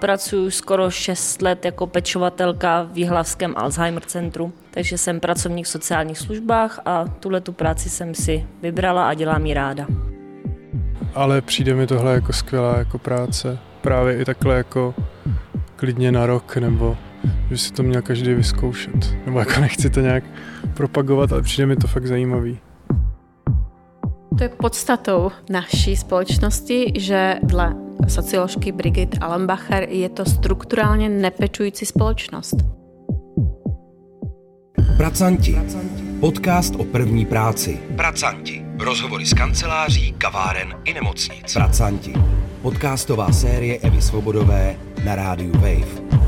Pracuji skoro 6 let jako pečovatelka v Jihlavském Alzheimer centru, takže jsem pracovník v sociálních službách a tuhle tu práci jsem si vybrala a dělám ji ráda. Ale přijde mi tohle jako skvělá jako práce. Právě i takhle jako klidně na rok, nebo že si to měl každý vyzkoušet. Nebo jako nechci to nějak propagovat, ale přijde mi to fakt zajímavý. To je podstatou naší společnosti, že dle socioložky Brigitte Allenbacher je to strukturálně nepečující společnost. Pracanti. Podcast o první práci. Pracanti. Rozhovory z kanceláří, kaváren i nemocnic. Pracanti. Podcastová série Evy Svobodové na rádiu Wave.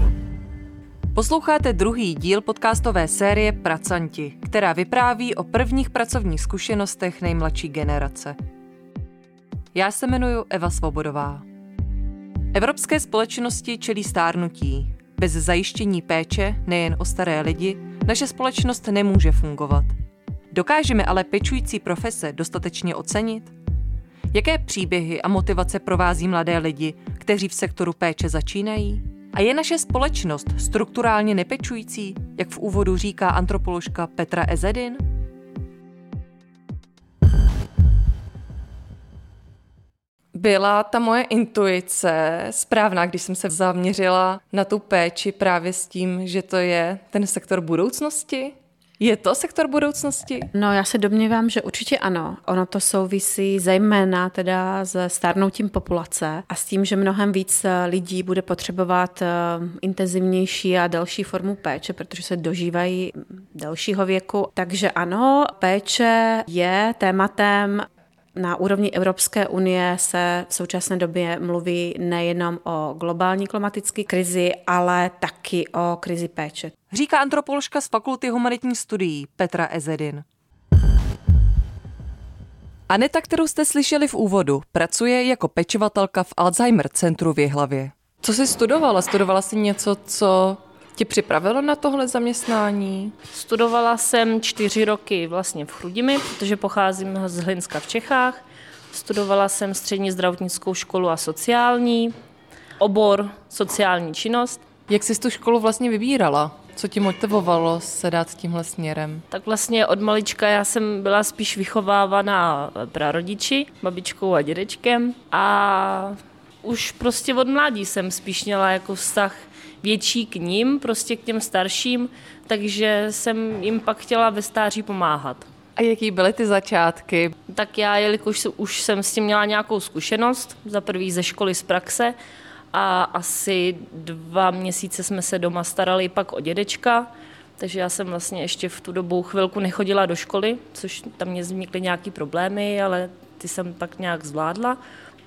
Posloucháte druhý díl podcastové série Pracanti, která vypráví o prvních pracovních zkušenostech nejmladší generace. Já se jmenuji Eva Svobodová. Evropské společnosti čelí stárnutí. Bez zajištění péče, nejen o staré lidi, naše společnost nemůže fungovat. Dokážeme ale pečující profese dostatečně ocenit? Jaké příběhy a motivace provází mladé lidi, kteří v sektoru péče začínají? A je naše společnost strukturálně nepečující, jak v úvodu říká antropoložka Petra Ezedin? Byla ta moje intuice správná, když jsem se zaměřila na tu péči právě s tím, že to je ten sektor budoucnosti? Je to sektor budoucnosti? No, já se domnívám, že určitě ano. Ono to souvisí zejména teda s stárnoutím populace a s tím, že mnohem víc lidí bude potřebovat eh, intenzivnější a další formu péče, protože se dožívají dalšího věku. Takže ano, péče je tématem na úrovni Evropské unie se v současné době mluví nejenom o globální klimatické krizi, ale taky o krizi péče. Říká antropoložka z Fakulty humanitních studií Petra Ezedin. Aneta, kterou jste slyšeli v úvodu, pracuje jako pečovatelka v Alzheimer centru v Jihlavě. Co jsi studovala? Studovala jsi něco, co tě připravilo na tohle zaměstnání? Studovala jsem čtyři roky vlastně v Chrudimi, protože pocházím z Hlinska v Čechách. Studovala jsem střední zdravotnickou školu a sociální, obor sociální činnost. Jak jsi tu školu vlastně vybírala? Co ti motivovalo se dát tímhle směrem? Tak vlastně od malička já jsem byla spíš vychovávaná prarodiči, babičkou a dědečkem a už prostě od mládí jsem spíš měla jako vztah větší k ním, prostě k těm starším, takže jsem jim pak chtěla ve stáří pomáhat. A jaký byly ty začátky? Tak já, jelikož už jsem s tím měla nějakou zkušenost, za prvý ze školy z praxe, a asi dva měsíce jsme se doma starali pak o dědečka, takže já jsem vlastně ještě v tu dobu chvilku nechodila do školy, což tam mě vznikly nějaké problémy, ale ty jsem pak nějak zvládla.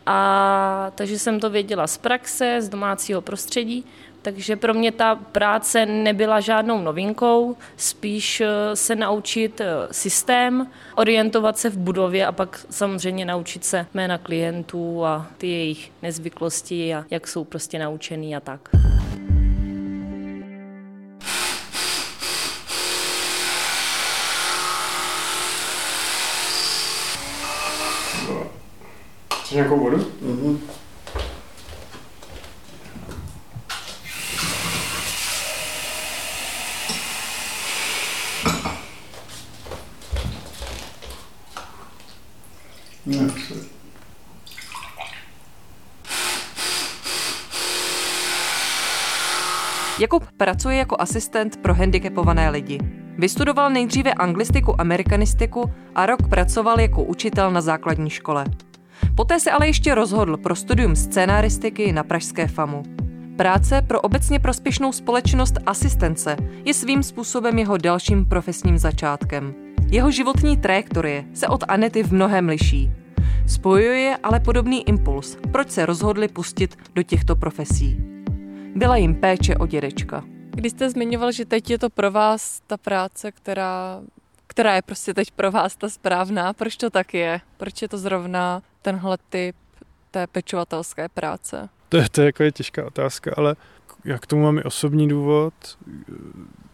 A takže jsem to věděla z praxe, z domácího prostředí takže pro mě ta práce nebyla žádnou novinkou, spíš eh, se naučit eh, systém, orientovat se v budově a pak samozřejmě naučit se jména klientů a ty jejich nezvyklosti a jak jsou prostě naučený a tak. Chceš nějakou vodu? Mm-hmm. Jakub pracuje jako asistent pro handicapované lidi. Vystudoval nejdříve anglistiku, amerikanistiku a rok pracoval jako učitel na základní škole. Poté se ale ještě rozhodl pro studium scénaristiky na Pražské FAMu. Práce pro obecně prospěšnou společnost asistence je svým způsobem jeho dalším profesním začátkem. Jeho životní trajektorie se od Anety v mnohem liší. Spojuje ale podobný impuls, proč se rozhodli pustit do těchto profesí. Byla jim péče o dědečka. Když jste zmiňoval, že teď je to pro vás ta práce, která, která je prostě teď pro vás ta správná, proč to tak je? Proč je to zrovna tenhle typ té pečovatelské práce? To je, to je jako je těžká otázka, ale já k tomu mám i osobní důvod,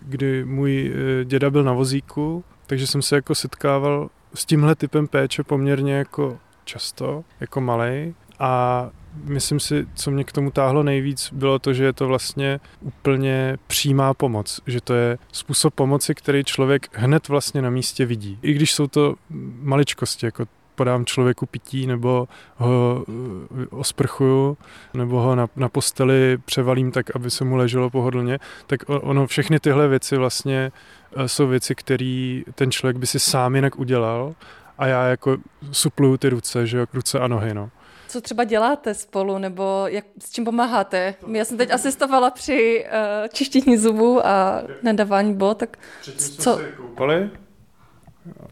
kdy můj eh, děda byl na vozíku, takže jsem se jako setkával s tímhle typem péče poměrně jako často, jako malej. A myslím si, co mě k tomu táhlo nejvíc, bylo to, že je to vlastně úplně přímá pomoc, že to je způsob pomoci, který člověk hned vlastně na místě vidí. I když jsou to maličkosti, jako podám člověku pití, nebo ho eh, osprchuju, nebo ho na, na posteli převalím tak, aby se mu leželo pohodlně, tak ono, všechny tyhle věci vlastně eh, jsou věci, které ten člověk by si sám jinak udělal a já jako supluju ty ruce, že jo, ruce a nohy, no. Co třeba děláte spolu, nebo jak, s čím pomáháte? Já jsem teď asistovala při uh, čištění zubů a nadávání bod, tak co? Se koupali,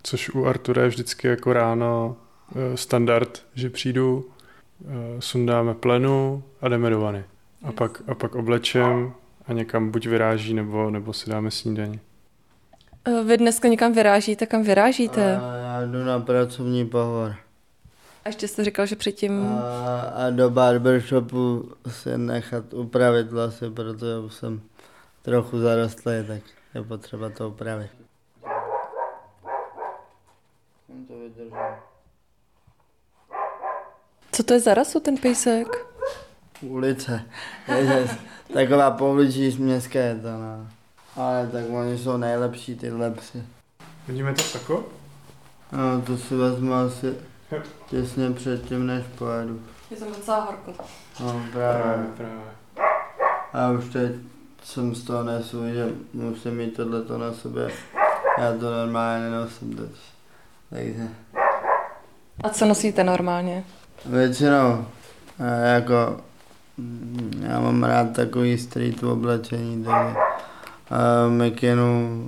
což u Artura je vždycky jako ráno uh, standard, že přijdu, uh, sundáme plenu a jdeme do vany. A pak, a pak oblečem a někam buď vyráží, nebo, nebo si dáme snídaní. Vy dneska někam vyrážíte, kam vyrážíte? A já jdu na pracovní pohovor. A ještě jste říkal, že předtím... A, a do barbershopu se nechat upravit vlasy, protože už jsem trochu zarostlý, tak je potřeba to upravit. Co to je za rasu, ten pejsek? Ulice. Taková pouličí městské je to, no. Ale tak oni jsou nejlepší, tyhle psy. Vidíme to tako? No, to si vezmu asi těsně předtím, než pojedu. Je to docela horko. No, právě. Právě, právě. A už teď jsem z toho nesu, že musím mít tohleto na sobě. Já to normálně nenosím teď. Takže A co nosíte normálně? většinou jako já mám rád takový street oblečení, takže uh, mikinu,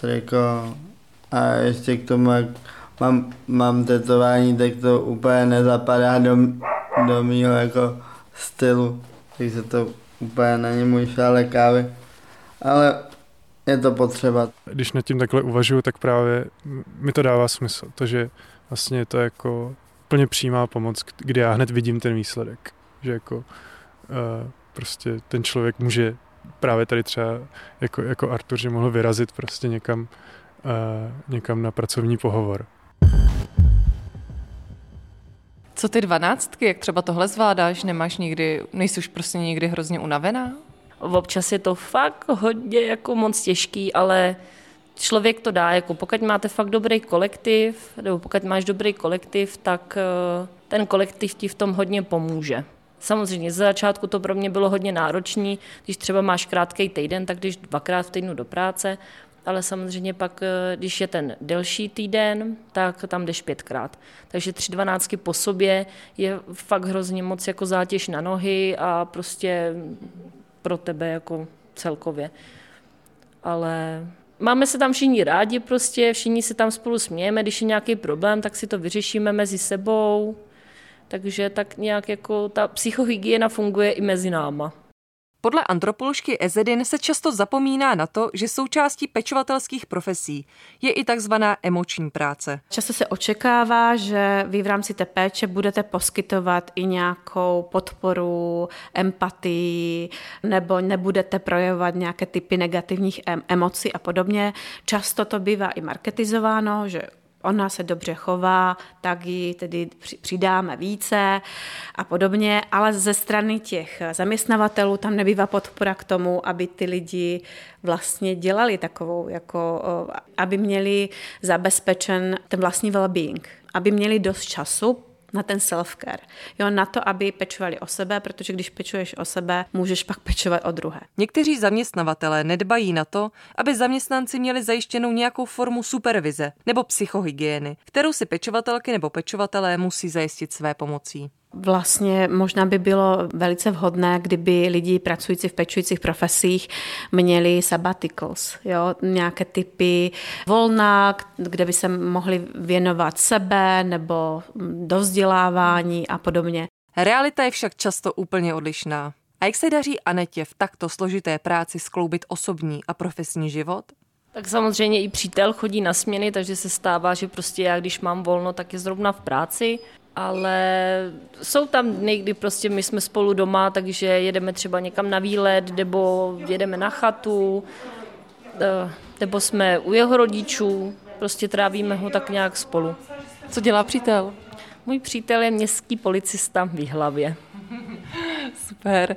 triko a ještě k tomu, jak mám, mám tetování, tak to úplně nezapadá do, do mýho jako stylu, takže to úplně není můj šále kávy, ale je to potřeba. Když nad tím takhle uvažuju, tak právě mi to dává smysl. To, že vlastně je to jako plně přímá pomoc, kdy já hned vidím ten výsledek. Že jako uh, prostě ten člověk může právě tady třeba jako, jako Artur, že mohl vyrazit prostě někam, uh, někam na pracovní pohovor. Co ty dvanáctky, jak třeba tohle zvládáš, nemáš nikdy, nejsi už prostě někdy hrozně unavená? Občas je to fakt hodně jako moc těžký, ale člověk to dá, jako pokud máte fakt dobrý kolektiv, nebo pokud máš dobrý kolektiv, tak eh, ten kolektiv ti v tom hodně pomůže. Samozřejmě, ze začátku to pro mě bylo hodně náročné, když třeba máš krátký týden, tak když dvakrát v týdnu do práce, ale samozřejmě pak, eh, když je ten delší týden, tak tam jdeš pětkrát. Takže tři dvanáctky po sobě je fakt hrozně moc jako zátěž na nohy a prostě pro tebe jako celkově. Ale máme se tam všichni rádi prostě, všichni se tam spolu smějeme, když je nějaký problém, tak si to vyřešíme mezi sebou. Takže tak nějak jako ta psychohygiena funguje i mezi náma. Podle antropoložky Ezedin se často zapomíná na to, že součástí pečovatelských profesí je i takzvaná emoční práce. Často se očekává, že vy v rámci té péče budete poskytovat i nějakou podporu, empatii, nebo nebudete projevovat nějaké typy negativních emocí a podobně. Často to bývá i marketizováno, že ona se dobře chová, tak ji tedy přidáme více a podobně, ale ze strany těch zaměstnavatelů tam nebývá podpora k tomu, aby ty lidi vlastně dělali takovou, jako, aby měli zabezpečen ten vlastní well-being, aby měli dost času na ten self-care. Jo, na to, aby pečovali o sebe, protože když pečuješ o sebe, můžeš pak pečovat o druhé. Někteří zaměstnavatelé nedbají na to, aby zaměstnanci měli zajištěnou nějakou formu supervize nebo psychohygieny, kterou si pečovatelky nebo pečovatelé musí zajistit své pomocí. Vlastně možná by bylo velice vhodné, kdyby lidi pracující v pečujících profesích měli sabbaticals, jo? nějaké typy volna, kde by se mohli věnovat sebe nebo do vzdělávání a podobně. Realita je však často úplně odlišná. A jak se daří Anetě v takto složité práci skloubit osobní a profesní život? Tak samozřejmě i přítel chodí na směny, takže se stává, že prostě já, když mám volno, tak je zrovna v práci ale jsou tam dny, kdy prostě my jsme spolu doma, takže jedeme třeba někam na výlet, nebo jedeme na chatu, eh, nebo jsme u jeho rodičů, prostě trávíme ho tak nějak spolu. Co dělá přítel? Můj přítel je městský policista v Výhlavě. Super.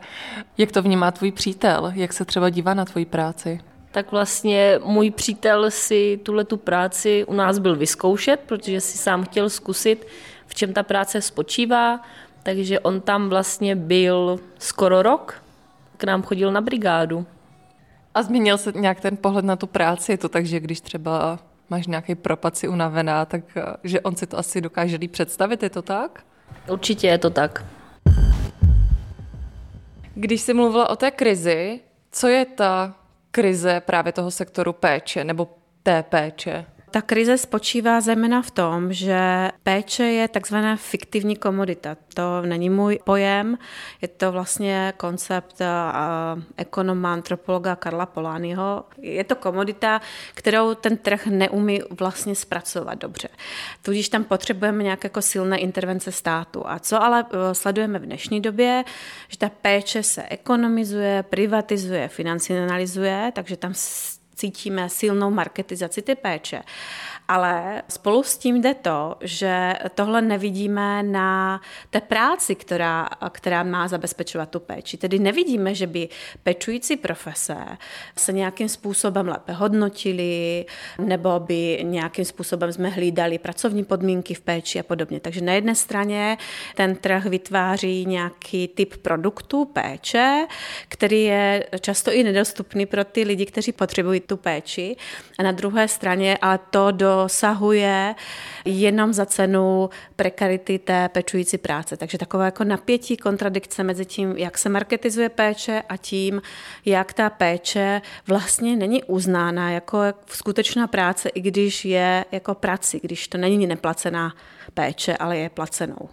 Jak to vnímá tvůj přítel? Jak se třeba dívá na tvoji práci? tak vlastně můj přítel si tuhle tu práci u nás byl vyzkoušet, protože si sám chtěl zkusit, v čem ta práce spočívá, takže on tam vlastně byl skoro rok, k nám chodil na brigádu. A změnil se nějak ten pohled na tu práci? Je to tak, že když třeba máš nějaký propad si unavená, tak eh, že on si to asi dokáže líp představit, je to tak? Určitě je to tak. Když jsi mluvila o té krizi, co je ta krize právě toho sektoru péče nebo té péče? Ta krize spočívá zejména v tom, že péče je takzvaná fiktivní komodita. To není můj pojem, je to vlastně koncept ekonoma, antropologa Karla Polányho. Je to komodita, kterou ten trh neumí vlastně zpracovat dobře. Tudíž tam potřebujeme nějaké jako silné intervence státu. A co ale e, sledujeme v dnešní době, že ta péče se ekonomizuje, privatizuje, financionalizuje, takže tam cítíme silnou marketizaci ty péče. Ale spolu s tím jde to, že tohle nevidíme na té práci, která, která má zabezpečovat tu péči. Tedy nevidíme, že by pečující profese se nějakým způsobem lépe hodnotili, nebo by nějakým způsobem jsme hlídali pracovní podmínky v péči a podobně. Takže na jedné straně ten trh vytváří nějaký typ produktu péče, který je často i nedostupný pro ty lidi, kteří potřebují tu péči. A na druhé straně ale to do dosahuje jenom za cenu prekarity té pečující práce. Takže takové jako napětí, kontradikce mezi tím, jak se marketizuje péče a tím, jak ta péče vlastně není uznána jako skutečná práce, i když je jako prací, když to není neplacená péče, ale je placenou.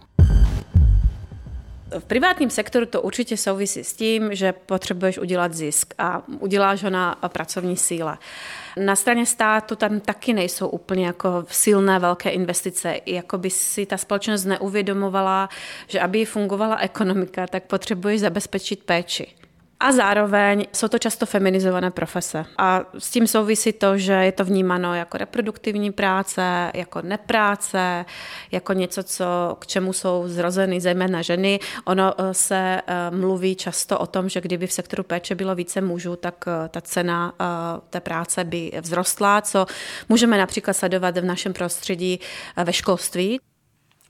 V privátním sektoru to určitě souvisí s tím, že potřebuješ udělat zisk a uděláš ho na pracovní síle. Na straně státu tam taky nejsou úplně jako silné velké investice. Jako by si ta společnost neuvědomovala, že aby fungovala ekonomika, tak potřebuješ zabezpečit péči. A zároveň jsou to často feminizované profese. A s tím souvisí to, že je to vnímáno jako reproduktivní práce, jako nepráce, jako něco, co, k čemu jsou zrozeny zejména ženy. Ono eh, se eh, mluví často o tom, že kdyby v sektoru péče bylo více mužů, tak eh, ta cena té práce by vzrostla, co můžeme například sledovat v našem prostředí ve školství.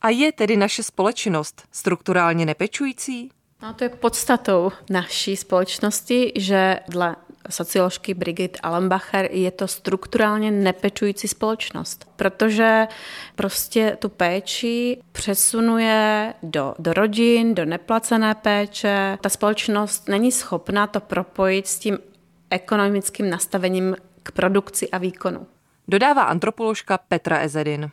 A je tedy naše společnost strukturálně nepečující? No, to je podstatou naší společnosti, že dle socioložky Brigitte Allenbacher je to strukturálně nepečující společnost, protože prostě tu péči přesunuje do, do rodin, do neplacené péče. Ta společnost není schopna to propojit s tím ekonomickým nastavením k produkci a výkonu. Dodává antropoložka Petra Ezedin.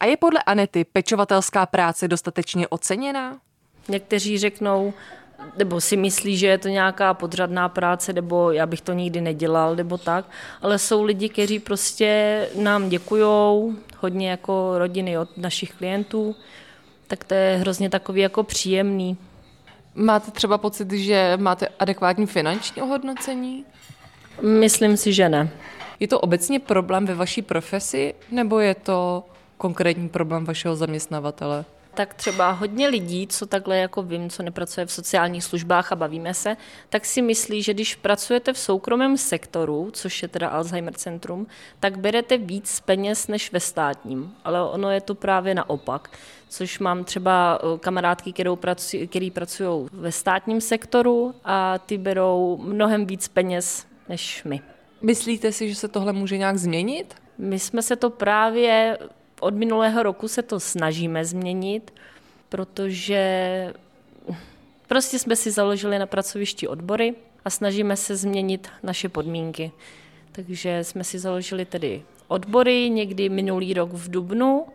A je podle Anety pečovatelská práce dostatečně oceněná? Někteří řeknou, nebo si myslí, že je to nějaká podřadná práce, nebo já bych to nikdy nedělal, nebo tak, ale jsou lidi, kteří prostě nám děkujou, hodně jako rodiny od našich klientů, tak to je hrozně takový jako příjemný. Máte třeba pocit, že máte adekvátní finanční ohodnocení? Myslím si, že ne. Je to obecně problém ve vaší profesi, nebo je to konkrétní problém vašeho zaměstnavatele? Tak třeba hodně lidí, co takhle jako vím, co nepracuje v sociálních službách a bavíme se, tak si myslí, že když pracujete v soukromém sektoru, což je teda Alzheimer centrum, tak berete víc peněz než ve státním. Ale ono je to právě naopak. Což mám třeba eh, kamarádky, kterou pracují, který pracují ve státním sektoru a ty berou mnohem víc peněz než my. Myslíte si, že se tohle může nějak změnit? My jsme se to právě od minulého roku se to snažíme změnit, protože prostě jsme si založili na pracovišti odbory a snažíme se změnit naše podmínky. Takže jsme si založili tedy odbory někdy minulý rok v Dubnu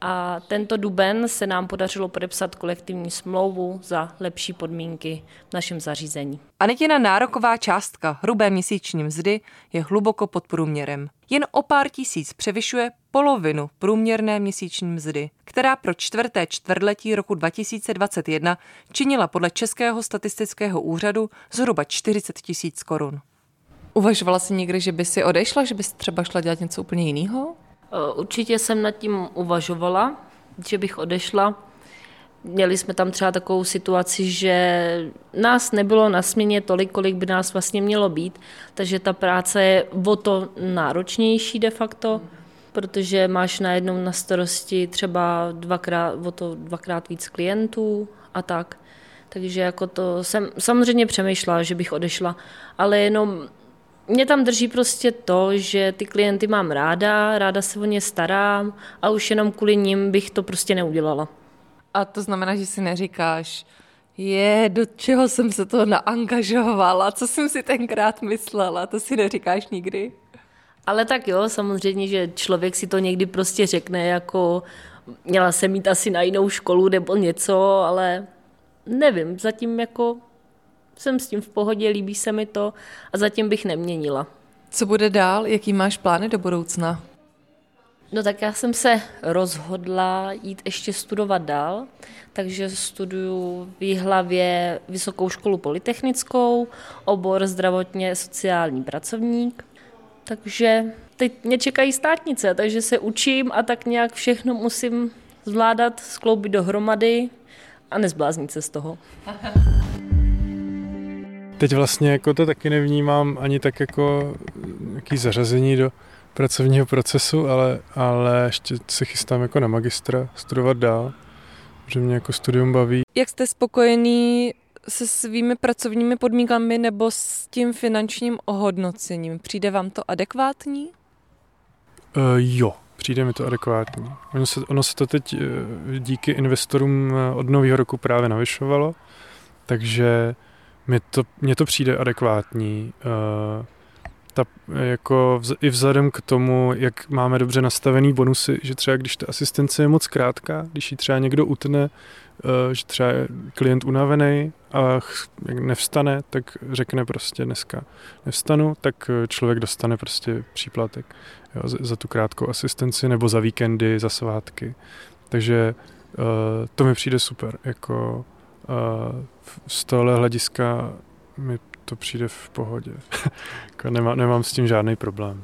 a tento duben se nám podařilo podepsat kolektivní smlouvu za lepší podmínky v našem zařízení. Anetina nároková částka hrubé měsíční mzdy je hluboko pod průměrem. Jen o pár tisíc převyšuje polovinu průměrné měsíční mzdy, která pro čtvrté čtvrtletí roku 2021 činila podle Českého statistického úřadu zhruba 40 tisíc korun. Uvažovala jsi někdy, že by si odešla, že bys třeba šla dělat něco úplně jiného? Eh, určitě jsem nad tím uvažovala, že bych odešla. Měli jsme tam třeba takovou situaci, že nás nebylo na směně tolik, kolik by nás vlastně mělo být, takže ta práce je o to náročnější de facto, protože máš najednou na starosti třeba dvakrát, o to dvakrát víc klientů a tak. Takže jako to jsem samozřejmě přemýšlela, že bych odešla, ale jenom mě tam drží prostě to, že ty klienty mám ráda, ráda se o ně starám a už jenom kvůli ním bych to prostě neudělala. A to znamená, že si neříkáš, je, do čeho jsem se to naangažovala, co jsem si tenkrát myslela, to si neříkáš nikdy? Ale tak jo, samozřejmě, že člověk si to někdy prostě řekne, jako měla jsem mít asi na jinou školu nebo něco, ale nevím, zatím jako jsem s tím v pohodě, líbí se mi to a zatím bych neměnila. Co bude dál? Jaký máš plány do budoucna? No tak já jsem se rozhodla jít ještě studovat dál, takže studuju v Jihlavě Vysokou školu polytechnickou, obor zdravotně sociální pracovník. Takže teď mě čekají státnice, takže se učím a tak nějak všechno musím zvládat, skloubit dohromady a nezbláznit se z toho. Teď vlastně jako to taky nevnímám ani tak jako nějaký zařazení do pracovního procesu, ale, ale ještě se chystám jako na magistra studovat dál, že mě jako studium baví. Jak jste spokojený se svými pracovními podmínkami nebo s tím finančním ohodnocením? Přijde vám to adekvátní? Uh, jo, přijde mi to adekvátní. Ono se, ono se to teď uh, díky investorům uh, od nového roku právě navyšovalo, takže mně to, mně to přijde adekvátní. Uh, ta, jako vz, i vzhledem k tomu, jak máme dobře nastavený bonusy, že třeba když ta asistence je moc krátká, když ji třeba někdo utne, uh, že třeba je klient unavený a jak nevstane, tak řekne prostě dneska nevstanu, tak člověk dostane prostě příplatek jo, za, za tu krátkou asistenci nebo za víkendy, za svátky. Takže uh, to mi přijde super. Jako z tohle hlediska mi to přijde v pohodě. Jako nemá, nemám s tím žádný problém.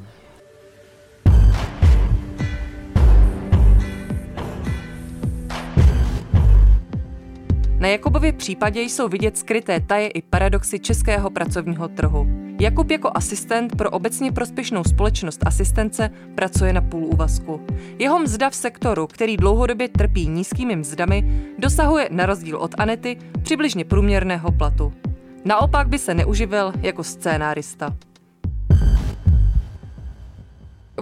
Na Jakubově případě jsou vidět skryté taje i paradoxy českého pracovního trhu. Jakub jako asistent pro obecně prospěšnou společnost asistence pracuje na půl úvazku. Jeho mzda v sektoru, který dlouhodobě trpí nízkými mzdami, dosahuje na rozdíl od Anety přibližně průměrného platu. Naopak by se neuživil jako scénárista.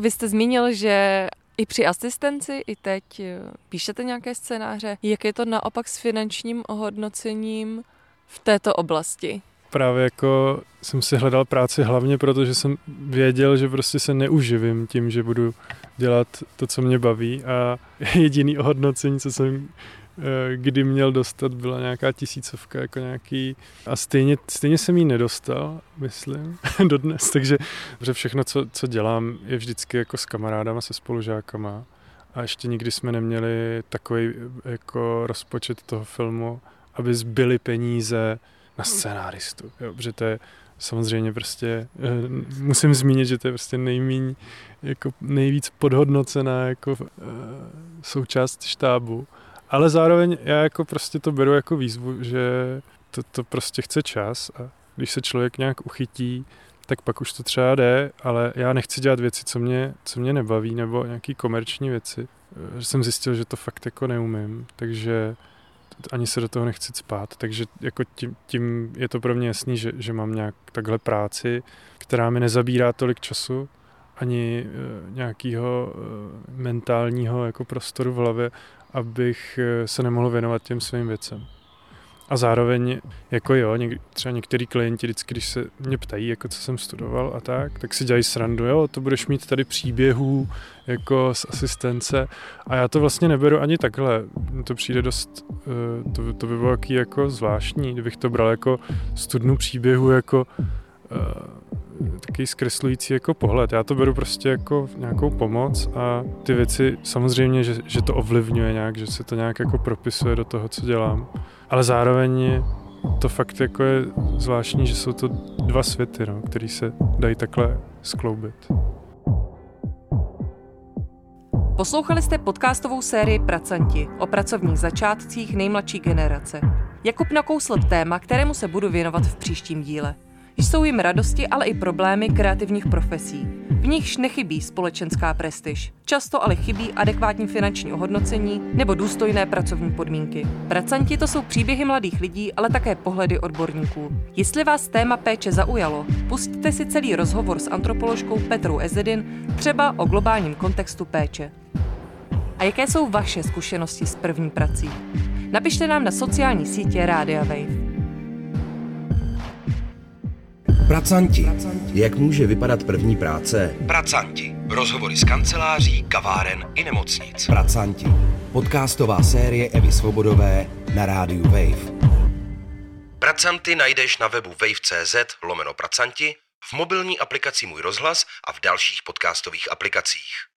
Vy jste zmínil, že i při asistenci, i teď eh, píšete nějaké scénáře. Jak je to naopak s finančním ohodnocením v této oblasti? Právě jako jsem si hledal práci hlavně proto, že jsem věděl, že prostě se neuživím tím, že budu dělat to, co mě baví. A jediný ohodnocení, co jsem Eh, kdy měl dostat, byla nějaká tisícovka, jako nějaký, a stejně, stejně jsem jí nedostal, myslím, dodnes, takže že všechno, co, co dělám, je vždycky jako s kamarádama, se spolužákama. A ještě nikdy jsme neměli takový jako rozpočet toho filmu, aby zbyly peníze na scénáristu, jo, protože to je samozřejmě prostě, eh, musím zmínit, že to je prostě nejmíň, jako nejvíc podhodnocená jako eh, součást štábu ale zároveň já jako prostě to beru jako výzvu, že to, to prostě chce čas a když se člověk nějak uchytí, tak pak už to třeba jde, ale já nechci dělat věci, co mě, co mě nebaví, nebo nějaký komerční věci. Že jsem zjistil, že to fakt jako neumím, takže ani se do toho nechci spát, takže jako tím, tím je to pro mě jasný, že, že mám nějak takhle práci, která mi nezabírá tolik času, ani e, nějakého e, mentálního jako prostoru v hlavě abych eh, se nemohl věnovat těm svým věcem. A zároveň, jako jo, něk, třeba některý klienti vždycky, když se mě ptají, jako co jsem studoval a tak, tak si dělají srandu, jo, to budeš mít tady příběhů jako z asistence. A já to vlastně neberu ani takhle, to přijde dost, eh, to, to by bylo jaký jako zvláštní, kdybych to bral jako studnu příběhu jako eh, takový zkreslující jako pohled. Já to beru prostě jako nějakou pomoc a ty věci samozřejmě, že, že to ovlivňuje nějak, že se to nějak jako propisuje do toho, co dělám. Ale zároveň to fakt jako je zvláštní, že jsou to dva světy, no, který se dají takhle skloubit. Poslouchali jste podcastovou sérii Pracanti o pracovních začátcích nejmladší generace. Jakub nakousl téma, kterému se budu věnovat v příštím díle. Jsou jim radosti, ale i problémy kreativních profesí. V nichž nechybí společenská prestiž. Často ale chybí adekvátní finanční ohodnocení nebo důstojné pracovní podmínky. Pracanti to jsou příběhy mladých lidí, ale také pohledy odborníků. Jestli vás téma péče zaujalo, pustíte si celý rozhovor s antropoložkou Petrou Ezedin třeba o globálním kontextu péče. A jaké jsou vaše zkušenosti s první prací? Napište nám na sociální sítě Rádia Wave. Pracanti. Jak může vypadat první práce? Pracanti. Rozhovory z kanceláří, kaváren i nemocnic. Pracanti. Podcastová série Evy Svobodové na rádiu Wave. Pracanty najdeš na webu wave.cz lomeno pracanti, v mobilní aplikaci Můj rozhlas a v dalších podcastových aplikacích.